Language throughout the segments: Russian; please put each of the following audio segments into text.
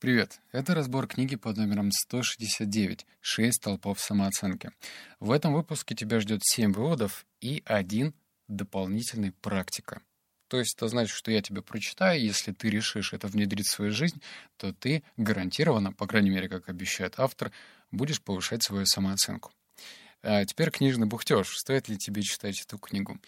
Привет! Это разбор книги под номером 169 «Шесть столпов самооценки». В этом выпуске тебя ждет 7 выводов и один дополнительный практика. То есть это значит, что я тебе прочитаю, если ты решишь это внедрить в свою жизнь, то ты гарантированно, по крайней мере, как обещает автор, будешь повышать свою самооценку. А теперь книжный бухтеж. Стоит ли тебе читать эту книгу?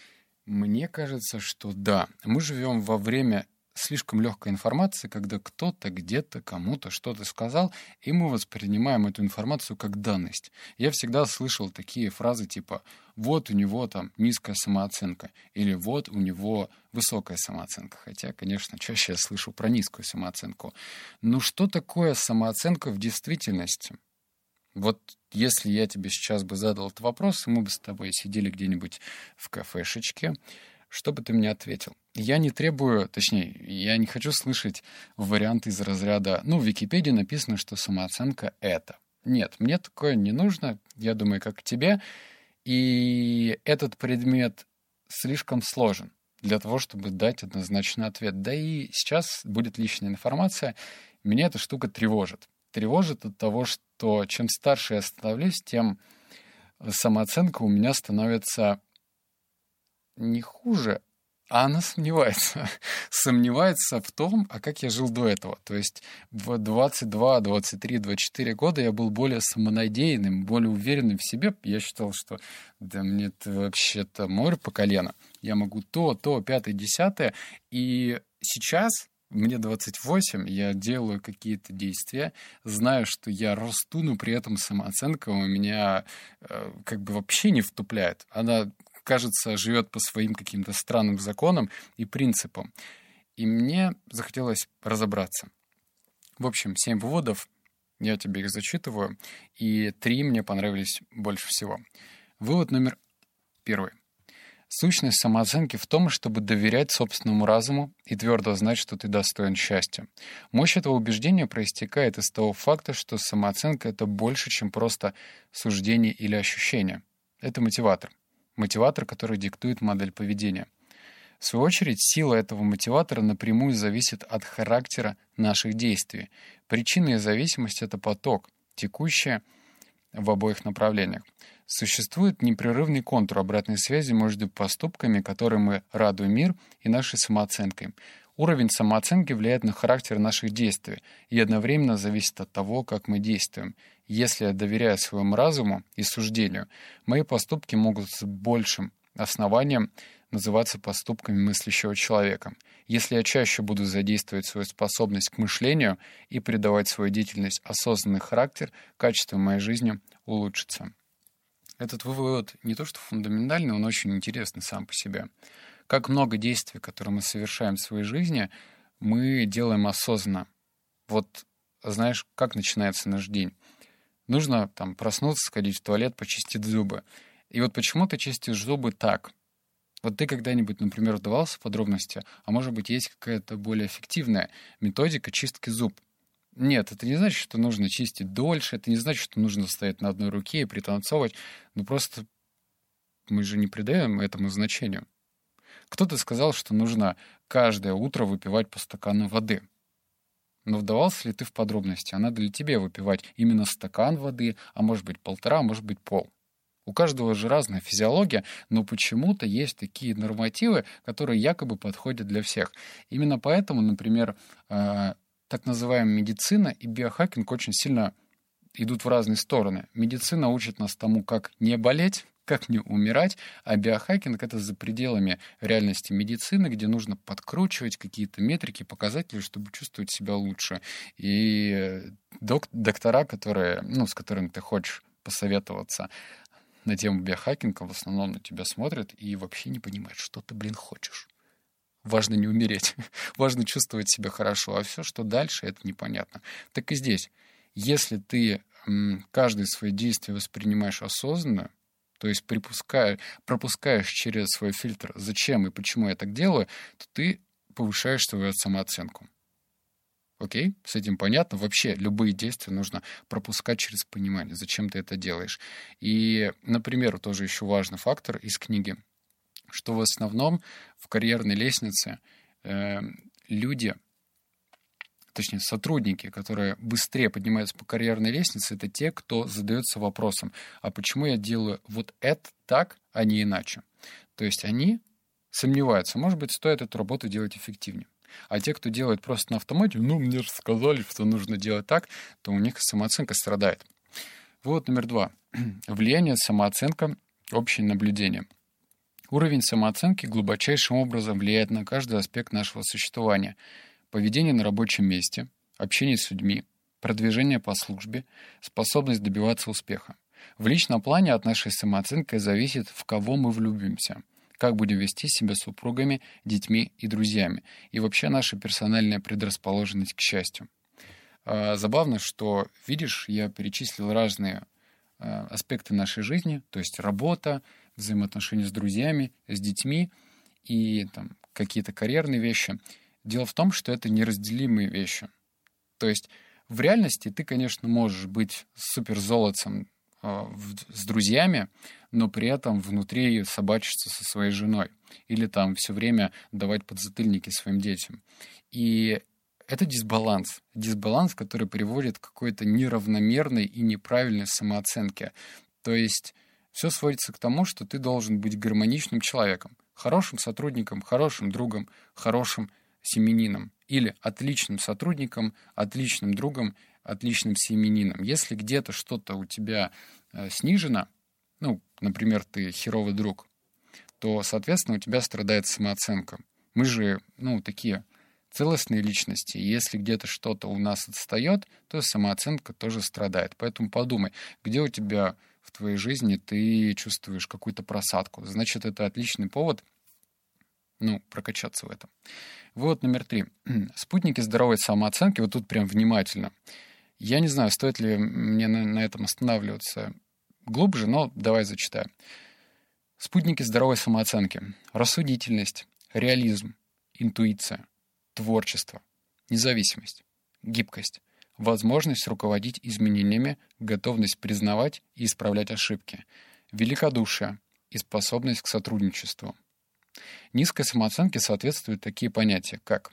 Мне кажется, что да. Мы живем во время слишком легкая информация, когда кто-то где-то кому-то что-то сказал, и мы воспринимаем эту информацию как данность. Я всегда слышал такие фразы типа «вот у него там низкая самооценка» или «вот у него высокая самооценка». Хотя, конечно, чаще я слышу про низкую самооценку. Но что такое самооценка в действительности? Вот если я тебе сейчас бы задал этот вопрос, мы бы с тобой сидели где-нибудь в кафешечке, что бы ты мне ответил? Я не требую, точнее, я не хочу слышать варианты из разряда, ну, в Википедии написано, что самооценка — это. Нет, мне такое не нужно, я думаю, как тебе. И этот предмет слишком сложен для того, чтобы дать однозначный ответ. Да и сейчас будет лишняя информация. Меня эта штука тревожит. Тревожит от того, что чем старше я становлюсь, тем самооценка у меня становится не хуже, а она сомневается. сомневается в том, а как я жил до этого. То есть в 22, 23, 24 года я был более самонадеянным, более уверенным в себе. Я считал, что да мне это вообще-то море по колено. Я могу то, то, пятое, десятое. И сейчас мне 28, я делаю какие-то действия, знаю, что я расту, но при этом самооценка у меня э, как бы вообще не втупляет. Она кажется, живет по своим каким-то странным законам и принципам. И мне захотелось разобраться. В общем, семь выводов, я тебе их зачитываю, и три мне понравились больше всего. Вывод номер первый. Сущность самооценки в том, чтобы доверять собственному разуму и твердо знать, что ты достоин счастья. Мощь этого убеждения проистекает из того факта, что самооценка — это больше, чем просто суждение или ощущение. Это мотиватор мотиватор, который диктует модель поведения. В свою очередь, сила этого мотиватора напрямую зависит от характера наших действий. Причина и зависимость — это поток, текущий в обоих направлениях. Существует непрерывный контур обратной связи между поступками, которые мы радуем мир, и нашей самооценкой. Уровень самооценки влияет на характер наших действий и одновременно зависит от того, как мы действуем. Если я доверяю своему разуму и суждению, мои поступки могут с большим основанием называться поступками мыслящего человека. Если я чаще буду задействовать свою способность к мышлению и придавать свою деятельность осознанный характер, качество моей жизни улучшится. Этот вывод не то что фундаментальный, он очень интересный сам по себе как много действий, которые мы совершаем в своей жизни, мы делаем осознанно. Вот знаешь, как начинается наш день? Нужно там проснуться, сходить в туалет, почистить зубы. И вот почему ты чистишь зубы так? Вот ты когда-нибудь, например, вдавался в подробности, а может быть, есть какая-то более эффективная методика чистки зуб? Нет, это не значит, что нужно чистить дольше, это не значит, что нужно стоять на одной руке и пританцовывать. Ну просто мы же не придаем этому значению. Кто-то сказал, что нужно каждое утро выпивать по стакану воды. Но вдавался ли ты в подробности, а надо ли тебе выпивать именно стакан воды, а может быть полтора, а может быть пол? У каждого же разная физиология, но почему-то есть такие нормативы, которые якобы подходят для всех. Именно поэтому, например, э, так называемая медицина и биохакинг очень сильно идут в разные стороны. Медицина учит нас тому, как не болеть, как не умирать, а биохакинг — это за пределами реальности медицины, где нужно подкручивать какие-то метрики, показатели, чтобы чувствовать себя лучше. И док доктора, которые, ну, с которыми ты хочешь посоветоваться на тему биохакинга, в основном на тебя смотрят и вообще не понимают, что ты, блин, хочешь. Важно не умереть, важно чувствовать себя хорошо, а все, что дальше, это непонятно. Так и здесь. Если ты каждое свое действие воспринимаешь осознанно, то есть припуская, пропускаешь через свой фильтр, зачем и почему я так делаю, то ты повышаешь свою самооценку. Окей? С этим понятно? Вообще любые действия нужно пропускать через понимание, зачем ты это делаешь. И, например, тоже еще важный фактор из книги, что в основном в карьерной лестнице э, люди точнее, сотрудники, которые быстрее поднимаются по карьерной лестнице, это те, кто задается вопросом, а почему я делаю вот это так, а не иначе? То есть они сомневаются, может быть, стоит эту работу делать эффективнее. А те, кто делает просто на автомате, ну, мне же сказали, что нужно делать так, то у них самооценка страдает. Вот номер два. Влияние самооценка, общее наблюдение. Уровень самооценки глубочайшим образом влияет на каждый аспект нашего существования. Поведение на рабочем месте, общение с людьми, продвижение по службе, способность добиваться успеха. В личном плане от нашей самооценки зависит, в кого мы влюбимся, как будем вести себя с супругами, детьми и друзьями, и вообще наша персональная предрасположенность к счастью. А, забавно, что, видишь, я перечислил разные а, аспекты нашей жизни, то есть работа, взаимоотношения с друзьями, с детьми и там, какие-то карьерные вещи. Дело в том, что это неразделимые вещи. То есть в реальности ты, конечно, можешь быть суперзолотцем э, с друзьями, но при этом внутри собачиться со своей женой. Или там все время давать подзатыльники своим детям. И это дисбаланс. Дисбаланс, который приводит к какой-то неравномерной и неправильной самооценке. То есть все сводится к тому, что ты должен быть гармоничным человеком, хорошим сотрудником, хорошим другом, хорошим семенином или отличным сотрудником, отличным другом, отличным семенином. Если где-то что-то у тебя э, снижено, ну, например, ты херовый друг, то, соответственно, у тебя страдает самооценка. Мы же, ну, такие целостные личности. Если где-то что-то у нас отстает, то самооценка тоже страдает. Поэтому подумай, где у тебя в твоей жизни ты чувствуешь какую-то просадку. Значит, это отличный повод ну, прокачаться в этом. Вот номер три. Спутники здоровой самооценки. Вот тут прям внимательно. Я не знаю, стоит ли мне на, на этом останавливаться глубже, но давай зачитаю. Спутники здоровой самооценки. Рассудительность, реализм, интуиция, творчество, независимость, гибкость, возможность руководить изменениями, готовность признавать и исправлять ошибки, великодушие и способность к сотрудничеству. Низкой самооценке соответствуют такие понятия, как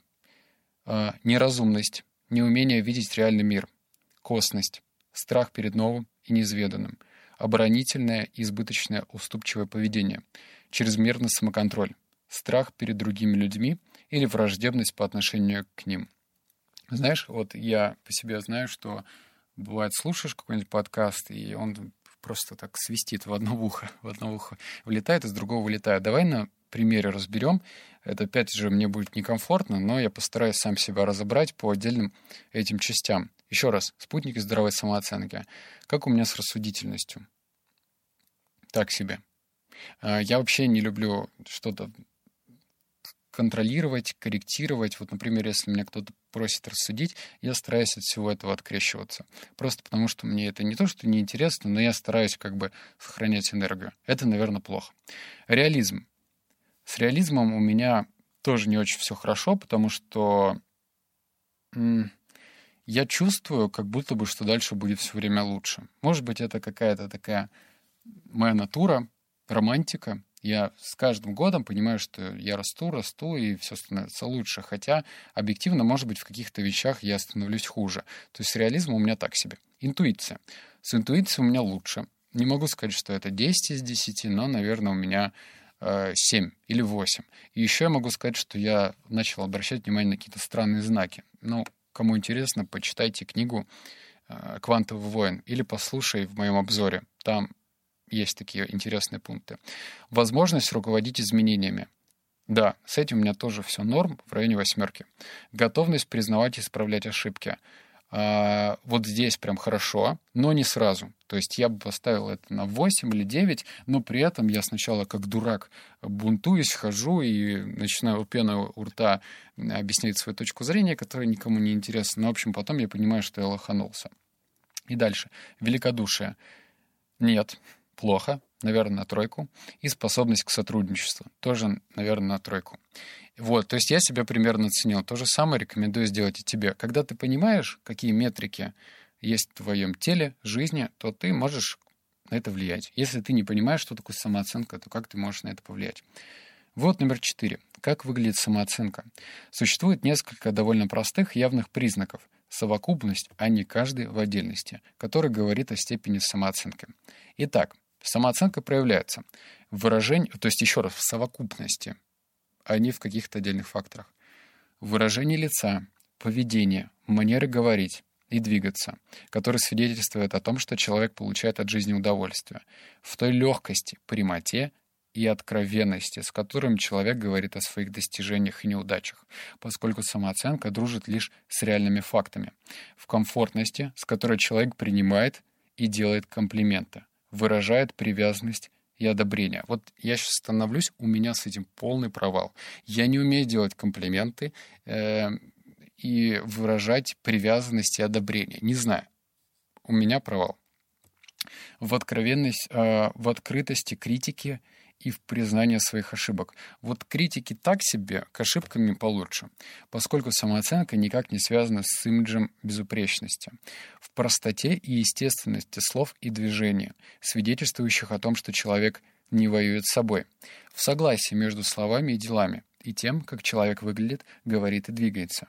э, неразумность, неумение видеть реальный мир, косность, страх перед новым и неизведанным, оборонительное и избыточное уступчивое поведение, чрезмерный самоконтроль, страх перед другими людьми или враждебность по отношению к ним – знаешь, вот я по себе знаю, что бывает слушаешь какой-нибудь подкаст, и он просто так свистит в одно ухо, в одно ухо влетает, из другого вылетает. Давай на примере разберем. Это, опять же, мне будет некомфортно, но я постараюсь сам себя разобрать по отдельным этим частям. Еще раз, спутники здоровой самооценки. Как у меня с рассудительностью? Так себе. А, я вообще не люблю что-то контролировать, корректировать. Вот, например, если меня кто-то просит рассудить, я стараюсь от всего этого открещиваться. Просто потому, что мне это не то, что неинтересно, но я стараюсь как бы сохранять энергию. Это, наверное, плохо. Реализм. С реализмом у меня тоже не очень все хорошо, потому что я чувствую, как будто бы, что дальше будет все время лучше. Может быть, это какая-то такая моя натура, романтика, я с каждым годом понимаю, что я расту, расту, и все становится лучше. Хотя, объективно, может быть, в каких-то вещах я становлюсь хуже. То есть реализм у меня так себе. Интуиция. С интуицией у меня лучше. Не могу сказать, что это 10 из 10, но, наверное, у меня 7 или 8. И еще я могу сказать, что я начал обращать внимание на какие-то странные знаки. Ну, кому интересно, почитайте книгу э, «Квантовый воин» или послушай в моем обзоре. Там есть такие интересные пункты. Возможность руководить изменениями. Да, с этим у меня тоже все норм в районе восьмерки. Готовность признавать и исправлять ошибки. А, вот здесь прям хорошо, но не сразу. То есть я бы поставил это на 8 или 9, но при этом я сначала как дурак бунтуюсь, хожу и начинаю у пены у рта объяснять свою точку зрения, которая никому не интересна. Но, в общем, потом я понимаю, что я лоханулся. И дальше. Великодушие. Нет, плохо, наверное, на тройку. И способность к сотрудничеству, тоже, наверное, на тройку. Вот, то есть я себя примерно оценил. То же самое рекомендую сделать и тебе. Когда ты понимаешь, какие метрики есть в твоем теле, жизни, то ты можешь на это влиять. Если ты не понимаешь, что такое самооценка, то как ты можешь на это повлиять? Вот номер четыре. Как выглядит самооценка? Существует несколько довольно простых явных признаков. Совокупность, а не каждый в отдельности, который говорит о степени самооценки. Итак, самооценка проявляется в выражении, то есть еще раз, в совокупности, а не в каких-то отдельных факторах. Выражение лица, поведение, манеры говорить, и двигаться, который свидетельствует о том, что человек получает от жизни удовольствие, в той легкости, прямоте и откровенности, с которым человек говорит о своих достижениях и неудачах, поскольку самооценка дружит лишь с реальными фактами, в комфортности, с которой человек принимает и делает комплименты, выражает привязанность и одобрение. Вот я сейчас становлюсь, у меня с этим полный провал. Я не умею делать комплименты, э, и выражать привязанность и одобрение. Не знаю. У меня провал. В, откровенность, э, в открытости критики и в признании своих ошибок. Вот критики так себе, к ошибкам получше, поскольку самооценка никак не связана с имиджем безупречности. В простоте и естественности слов и движений, свидетельствующих о том, что человек не воюет с собой. В согласии между словами и делами, и тем, как человек выглядит, говорит и двигается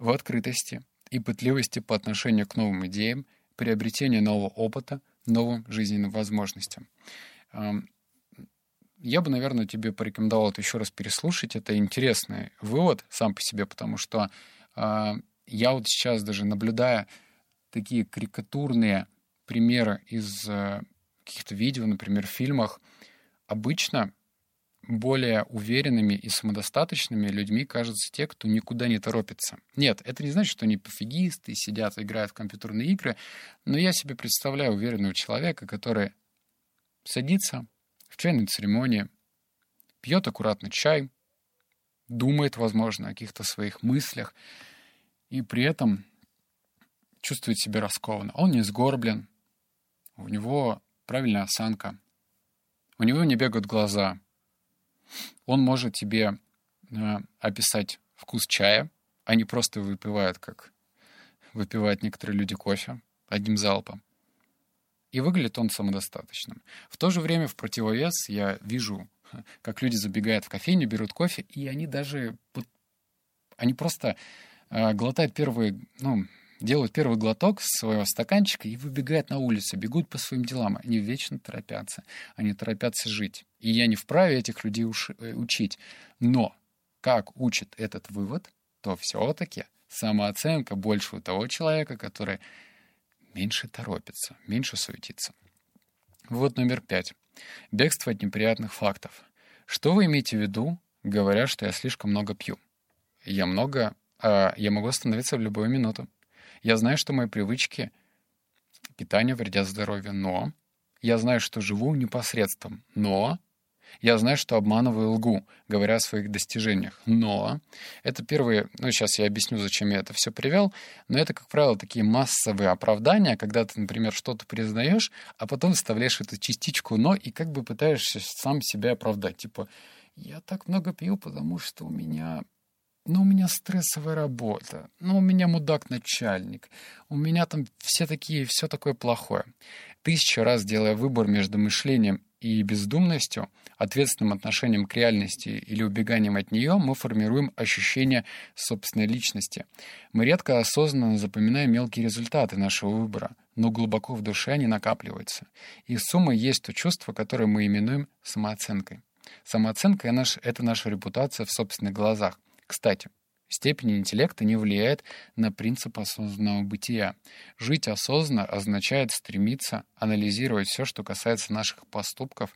в открытости и пытливости по отношению к новым идеям, приобретению нового опыта, новым жизненным возможностям. Я бы, наверное, тебе порекомендовал это еще раз переслушать. Это интересный вывод сам по себе, потому что э, я вот сейчас даже наблюдая такие карикатурные примеры из э, каких-то видео, например, в фильмах, обычно более уверенными и самодостаточными людьми кажутся те, кто никуда не торопится. Нет, это не значит, что они пофигисты, сидят, играют в компьютерные игры, но я себе представляю уверенного человека, который садится в чайной церемонии, пьет аккуратно чай, думает, возможно, о каких-то своих мыслях, и при этом чувствует себя раскованно. Он не сгорблен, у него правильная осанка, у него не бегают глаза — он может тебе э, описать вкус чая, они просто выпивают, как выпивают некоторые люди кофе одним залпом. И выглядит он самодостаточным. В то же время в противовес я вижу, как люди забегают в кофейню, берут кофе, и они даже... Они просто э, глотают первые, ну, делают первый глоток своего стаканчика и выбегают на улицу, бегут по своим делам. Они вечно торопятся. Они торопятся жить. И я не вправе этих людей уш- э, учить. Но как учит этот вывод, то все-таки самооценка больше у того человека, который меньше торопится, меньше суетится. Вывод номер пять. Бегство от неприятных фактов. Что вы имеете в виду, говоря, что я слишком много пью? Я много... А я могу остановиться в любую минуту. Я знаю, что мои привычки питания вредят здоровью, но я знаю, что живу непосредством, но я знаю, что обманываю и лгу, говоря о своих достижениях. Но это первые, ну сейчас я объясню, зачем я это все привел, но это, как правило, такие массовые оправдания, когда ты, например, что-то признаешь, а потом вставляешь эту частичку «но» и как бы пытаешься сам себя оправдать. Типа, я так много пью, потому что у меня ну, у меня стрессовая работа, ну, у меня мудак-начальник, у меня там все такие, все такое плохое. Тысячу раз делая выбор между мышлением и бездумностью, ответственным отношением к реальности или убеганием от нее, мы формируем ощущение собственной личности. Мы редко осознанно запоминаем мелкие результаты нашего выбора, но глубоко в душе они накапливаются. И сумма есть то чувство, которое мы именуем самооценкой. Самооценка — это наша репутация в собственных глазах. Кстати, степень интеллекта не влияет на принцип осознанного бытия. Жить осознанно означает стремиться анализировать все, что касается наших поступков,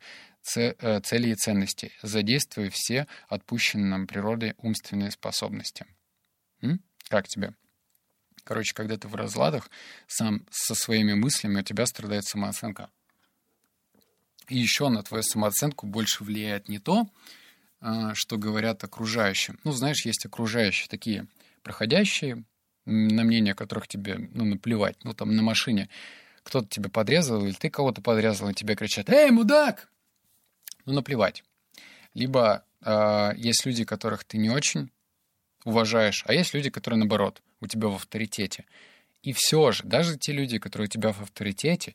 э, целей и ценностей, задействуя все отпущенные нам природой умственные способности. М? Как тебе? Короче, когда ты в разладах, сам со своими мыслями, у тебя страдает самооценка. И еще на твою самооценку больше влияет не то, что говорят окружающим. Ну, знаешь, есть окружающие такие проходящие, на мнение которых тебе, ну, наплевать. Ну, там, на машине кто-то тебя подрезал, или ты кого-то подрезал, и тебе кричат «Эй, мудак!» Ну, наплевать. Либо э, есть люди, которых ты не очень уважаешь, а есть люди, которые, наоборот, у тебя в авторитете. И все же, даже те люди, которые у тебя в авторитете,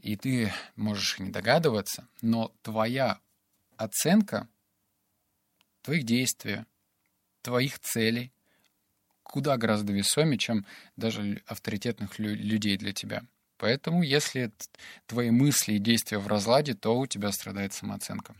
и ты можешь не догадываться, но твоя оценка твоих действий, твоих целей куда гораздо весомее, чем даже авторитетных лю- людей для тебя. Поэтому, если твои мысли и действия в разладе, то у тебя страдает самооценка.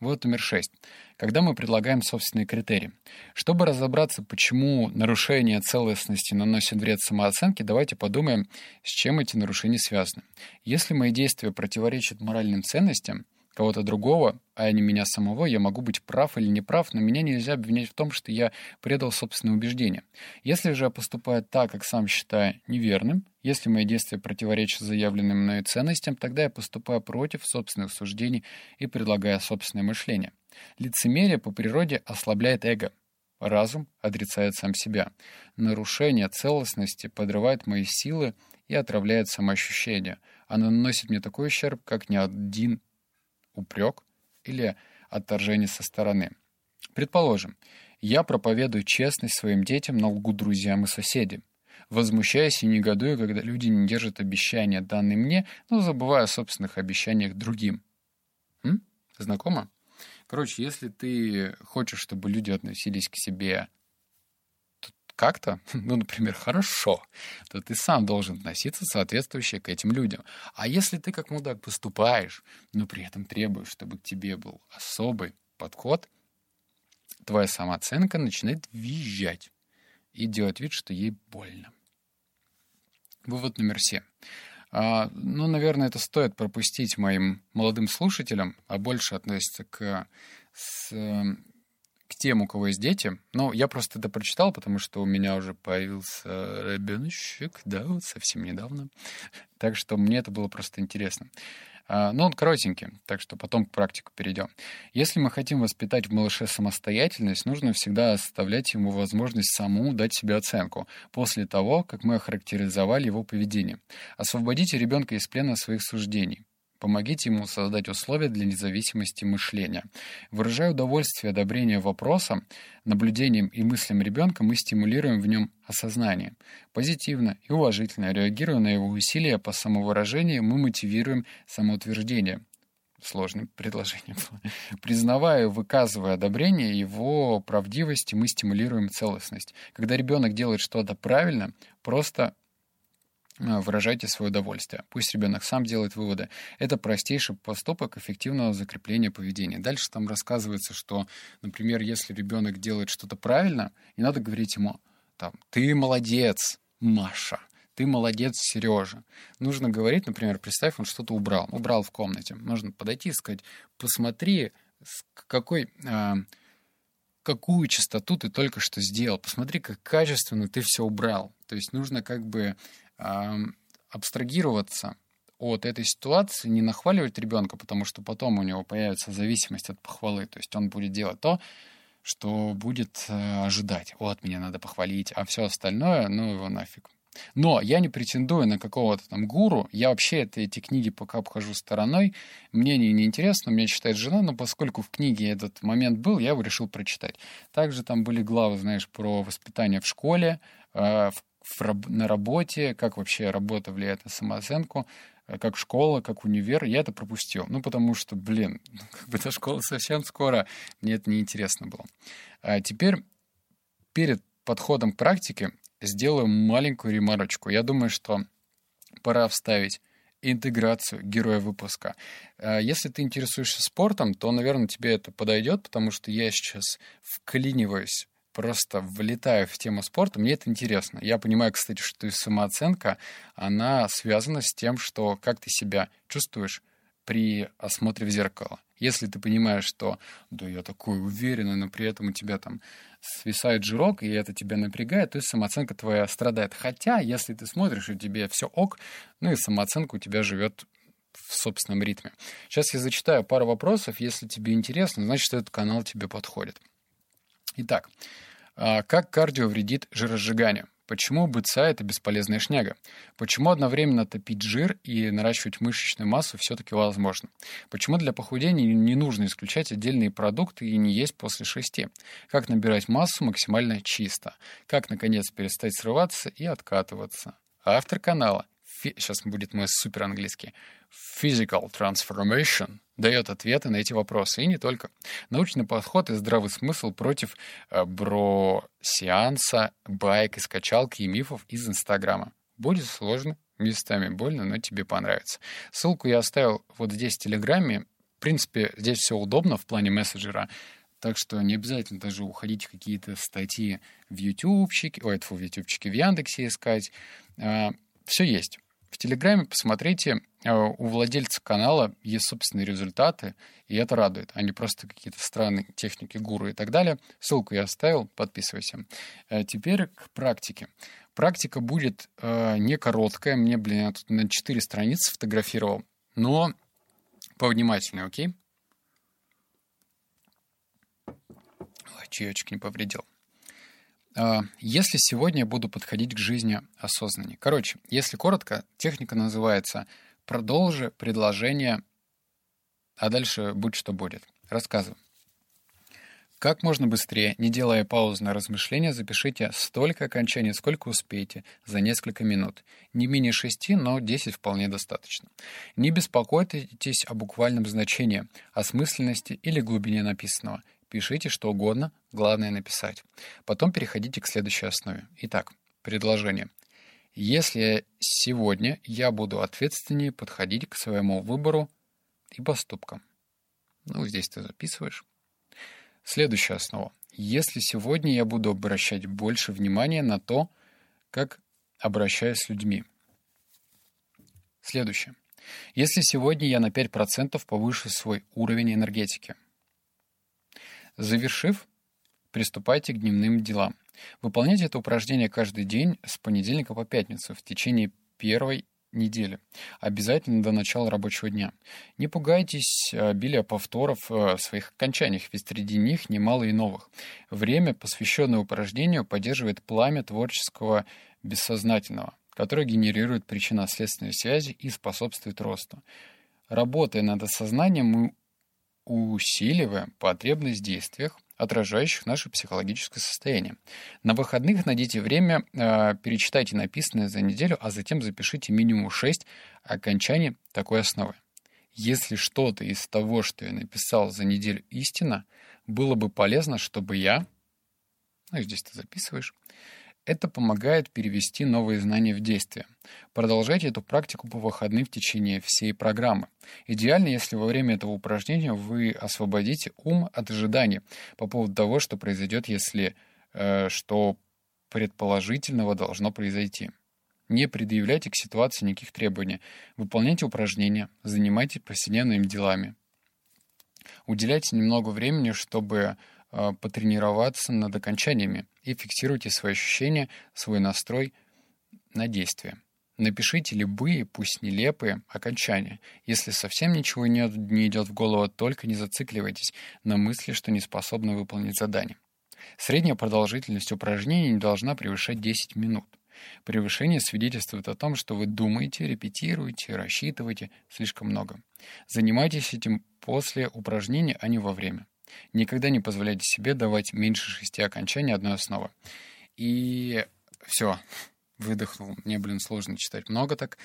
Вот номер шесть. Когда мы предлагаем собственные критерии. Чтобы разобраться, почему нарушение целостности наносит вред самооценке, давайте подумаем, с чем эти нарушения связаны. Если мои действия противоречат моральным ценностям, кого-то другого, а не меня самого, я могу быть прав или не прав, но меня нельзя обвинять в том, что я предал собственные убеждения. Если же я поступаю так, как сам считаю неверным, если мои действия противоречат заявленным мной ценностям, тогда я поступаю против собственных суждений и предлагаю собственное мышление. Лицемерие по природе ослабляет эго. Разум отрицает сам себя. Нарушение целостности подрывает мои силы и отравляет самоощущение. Оно наносит мне такой ущерб, как ни один упрек или отторжение со стороны. Предположим, я проповедую честность своим детям, но лгу друзьям и соседям. Возмущаюсь и негодую, когда люди не держат обещания, данные мне, но забывая о собственных обещаниях другим. М? Знакомо? Короче, если ты хочешь, чтобы люди относились к себе как-то, ну, например, хорошо, то ты сам должен относиться соответствующе к этим людям. А если ты как мудак поступаешь, но при этом требуешь, чтобы к тебе был особый подход, твоя самооценка начинает визжать и делать вид, что ей больно. Вывод номер семь. А, ну, наверное, это стоит пропустить моим молодым слушателям, а больше относится к с, тем, у кого есть дети. Ну, я просто это прочитал, потому что у меня уже появился ребеночек, да, вот совсем недавно. Так что мне это было просто интересно. А, ну, он коротенький, так что потом к практику перейдем. Если мы хотим воспитать в малыше самостоятельность, нужно всегда оставлять ему возможность самому дать себе оценку после того, как мы охарактеризовали его поведение. Освободите ребенка из плена своих суждений. Помогите ему создать условия для независимости мышления. Выражая удовольствие одобрение вопросам, наблюдением и мыслям ребенка, мы стимулируем в нем осознание. Позитивно и уважительно реагируя на его усилия по самовыражению, мы мотивируем самоутверждение. Сложное предложение было. Признавая и выказывая одобрение его правдивости, мы стимулируем целостность. Когда ребенок делает что-то правильно, просто выражайте свое удовольствие. Пусть ребенок сам делает выводы. Это простейший поступок эффективного закрепления поведения. Дальше там рассказывается, что, например, если ребенок делает что-то правильно, не надо говорить ему, там, ты молодец, Маша, ты молодец, Сережа. Нужно говорить, например, представь, он что-то убрал, убрал в комнате. Нужно подойти и сказать, посмотри, какой... Э, какую частоту ты только что сделал. Посмотри, как качественно ты все убрал. То есть нужно как бы абстрагироваться от этой ситуации, не нахваливать ребенка, потому что потом у него появится зависимость от похвалы. То есть он будет делать то, что будет э, ожидать. Вот, меня надо похвалить, а все остальное, ну его нафиг. Но я не претендую на какого-то там гуру. Я вообще это, эти книги пока обхожу стороной. Мне они не интересно, меня читает жена, но поскольку в книге этот момент был, я его решил прочитать. Также там были главы, знаешь, про воспитание в школе, э, в в, на работе, как вообще работа влияет на самооценку, э, как школа, как универ, я это пропустил. Ну, потому что, блин, как бы до школы совсем скоро, мне это неинтересно было. А теперь перед подходом к практике сделаю маленькую ремарочку. Я думаю, что пора вставить интеграцию героя выпуска. А если ты интересуешься спортом, то, наверное, тебе это подойдет, потому что я сейчас вклиниваюсь просто влетаю в тему спорта, мне это интересно. Я понимаю, кстати, что и самооценка, она связана с тем, что как ты себя чувствуешь при осмотре в зеркало. Если ты понимаешь, что да, я такой уверенный, но при этом у тебя там свисает жирок, и это тебя напрягает, то есть самооценка твоя страдает. Хотя, если ты смотришь, и тебе все ок, ну и самооценка у тебя живет в собственном ритме. Сейчас я зачитаю пару вопросов. Если тебе интересно, значит, этот канал тебе подходит. Итак, а как кардио вредит жиросжиганию? Почему БЦА – это бесполезная шняга? Почему одновременно топить жир и наращивать мышечную массу все-таки возможно? Почему для похудения не нужно исключать отдельные продукты и не есть после шести? Как набирать массу максимально чисто? Как, наконец, перестать срываться и откатываться? Автор канала сейчас будет мой супер английский, physical transformation дает ответы на эти вопросы. И не только. Научный подход и здравый смысл против э, бро-сеанса, байк и скачалки и мифов из Инстаграма. Будет сложно, местами больно, но тебе понравится. Ссылку я оставил вот здесь в Телеграме. В принципе, здесь все удобно в плане мессенджера. Так что не обязательно даже уходить в какие-то статьи в ютубчике, ой, это в ютубчике, в Яндексе искать. А, все есть. В Телеграме посмотрите, а, у владельца канала есть собственные результаты, и это радует, а не просто какие-то странные техники, гуру и так далее. Ссылку я оставил, подписывайся. А теперь к практике. Практика будет э, не короткая, мне, блин, я тут на 4 страницы фотографировал, но повнимательнее, окей? Ой, чаечек не повредил. А, если сегодня я буду подходить к жизни осознаннее. Короче, если коротко, техника называется «Продолжи предложение, а дальше будь что будет». Рассказываю. Как можно быстрее, не делая пауз на размышления, запишите столько окончаний, сколько успеете, за несколько минут. Не менее шести, но десять вполне достаточно. Не беспокойтесь о буквальном значении, о смысленности или глубине написанного. Пишите что угодно, главное написать. Потом переходите к следующей основе. Итак, предложение. Если сегодня я буду ответственнее подходить к своему выбору и поступкам. Ну, здесь ты записываешь. Следующая основа. Если сегодня я буду обращать больше внимания на то, как обращаюсь с людьми. Следующее. Если сегодня я на 5% повышу свой уровень энергетики – Завершив, приступайте к дневным делам. Выполняйте это упражнение каждый день с понедельника по пятницу в течение первой недели. Обязательно до начала рабочего дня. Не пугайтесь обилия повторов в своих окончаниях, ведь среди них немало и новых. Время, посвященное упражнению, поддерживает пламя творческого бессознательного, которое генерирует причинно-следственные связи и способствует росту. Работая над осознанием, мы усиливаем потребность в действиях, отражающих наше психологическое состояние. На выходных найдите время, э, перечитайте написанное за неделю, а затем запишите минимум 6 окончаний такой основы. Если что-то из того, что я написал за неделю истина, было бы полезно, чтобы я, ну, здесь ты записываешь, это помогает перевести новые знания в действие. Продолжайте эту практику по выходным в течение всей программы. Идеально, если во время этого упражнения вы освободите ум от ожиданий по поводу того, что произойдет, если э, что предположительного должно произойти. Не предъявляйте к ситуации никаких требований. Выполняйте упражнения, занимайтесь повседневными делами. Уделяйте немного времени, чтобы потренироваться над окончаниями и фиксируйте свои ощущения, свой настрой на действие. Напишите любые, пусть нелепые, окончания. Если совсем ничего не, не идет в голову, только не зацикливайтесь на мысли, что не способны выполнить задание. Средняя продолжительность упражнений не должна превышать 10 минут. Превышение свидетельствует о том, что вы думаете, репетируете, рассчитываете слишком много. Занимайтесь этим после упражнения, а не во время. Никогда не позволяйте себе давать меньше шести окончаний одной основы. И все, выдохнул. Мне, блин, сложно читать много так,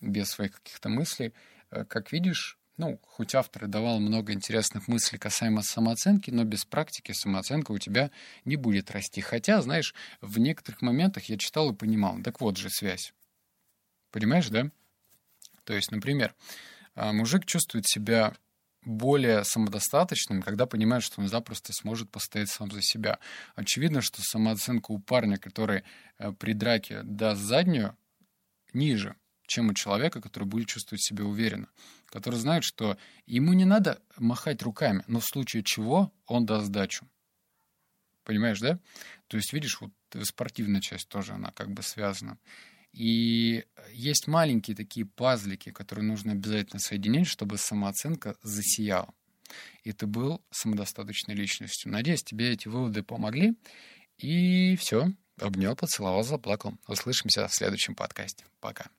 без своих каких-то мыслей. Э, как видишь, ну, хоть автор и давал много интересных мыслей касаемо самооценки, но без практики самооценка у тебя не будет расти. Хотя, знаешь, в некоторых моментах я читал и понимал. Так вот же связь. Понимаешь, да? То есть, например, а, мужик чувствует себя более самодостаточным, когда понимает, что он запросто сможет постоять сам за себя. Очевидно, что самооценка у парня, который э, при драке даст заднюю, ниже, чем у человека, который будет чувствовать себя уверенно, который знает, что ему не надо махать руками, но в случае чего он даст сдачу. Понимаешь, да? То есть, видишь, вот спортивная часть тоже, она как бы связана. И есть маленькие такие пазлики, которые нужно обязательно соединить, чтобы самооценка засияла. И ты был самодостаточной личностью. Надеюсь, тебе эти выводы помогли. И все. Обнял, поцеловал, заплакал. Услышимся в следующем подкасте. Пока.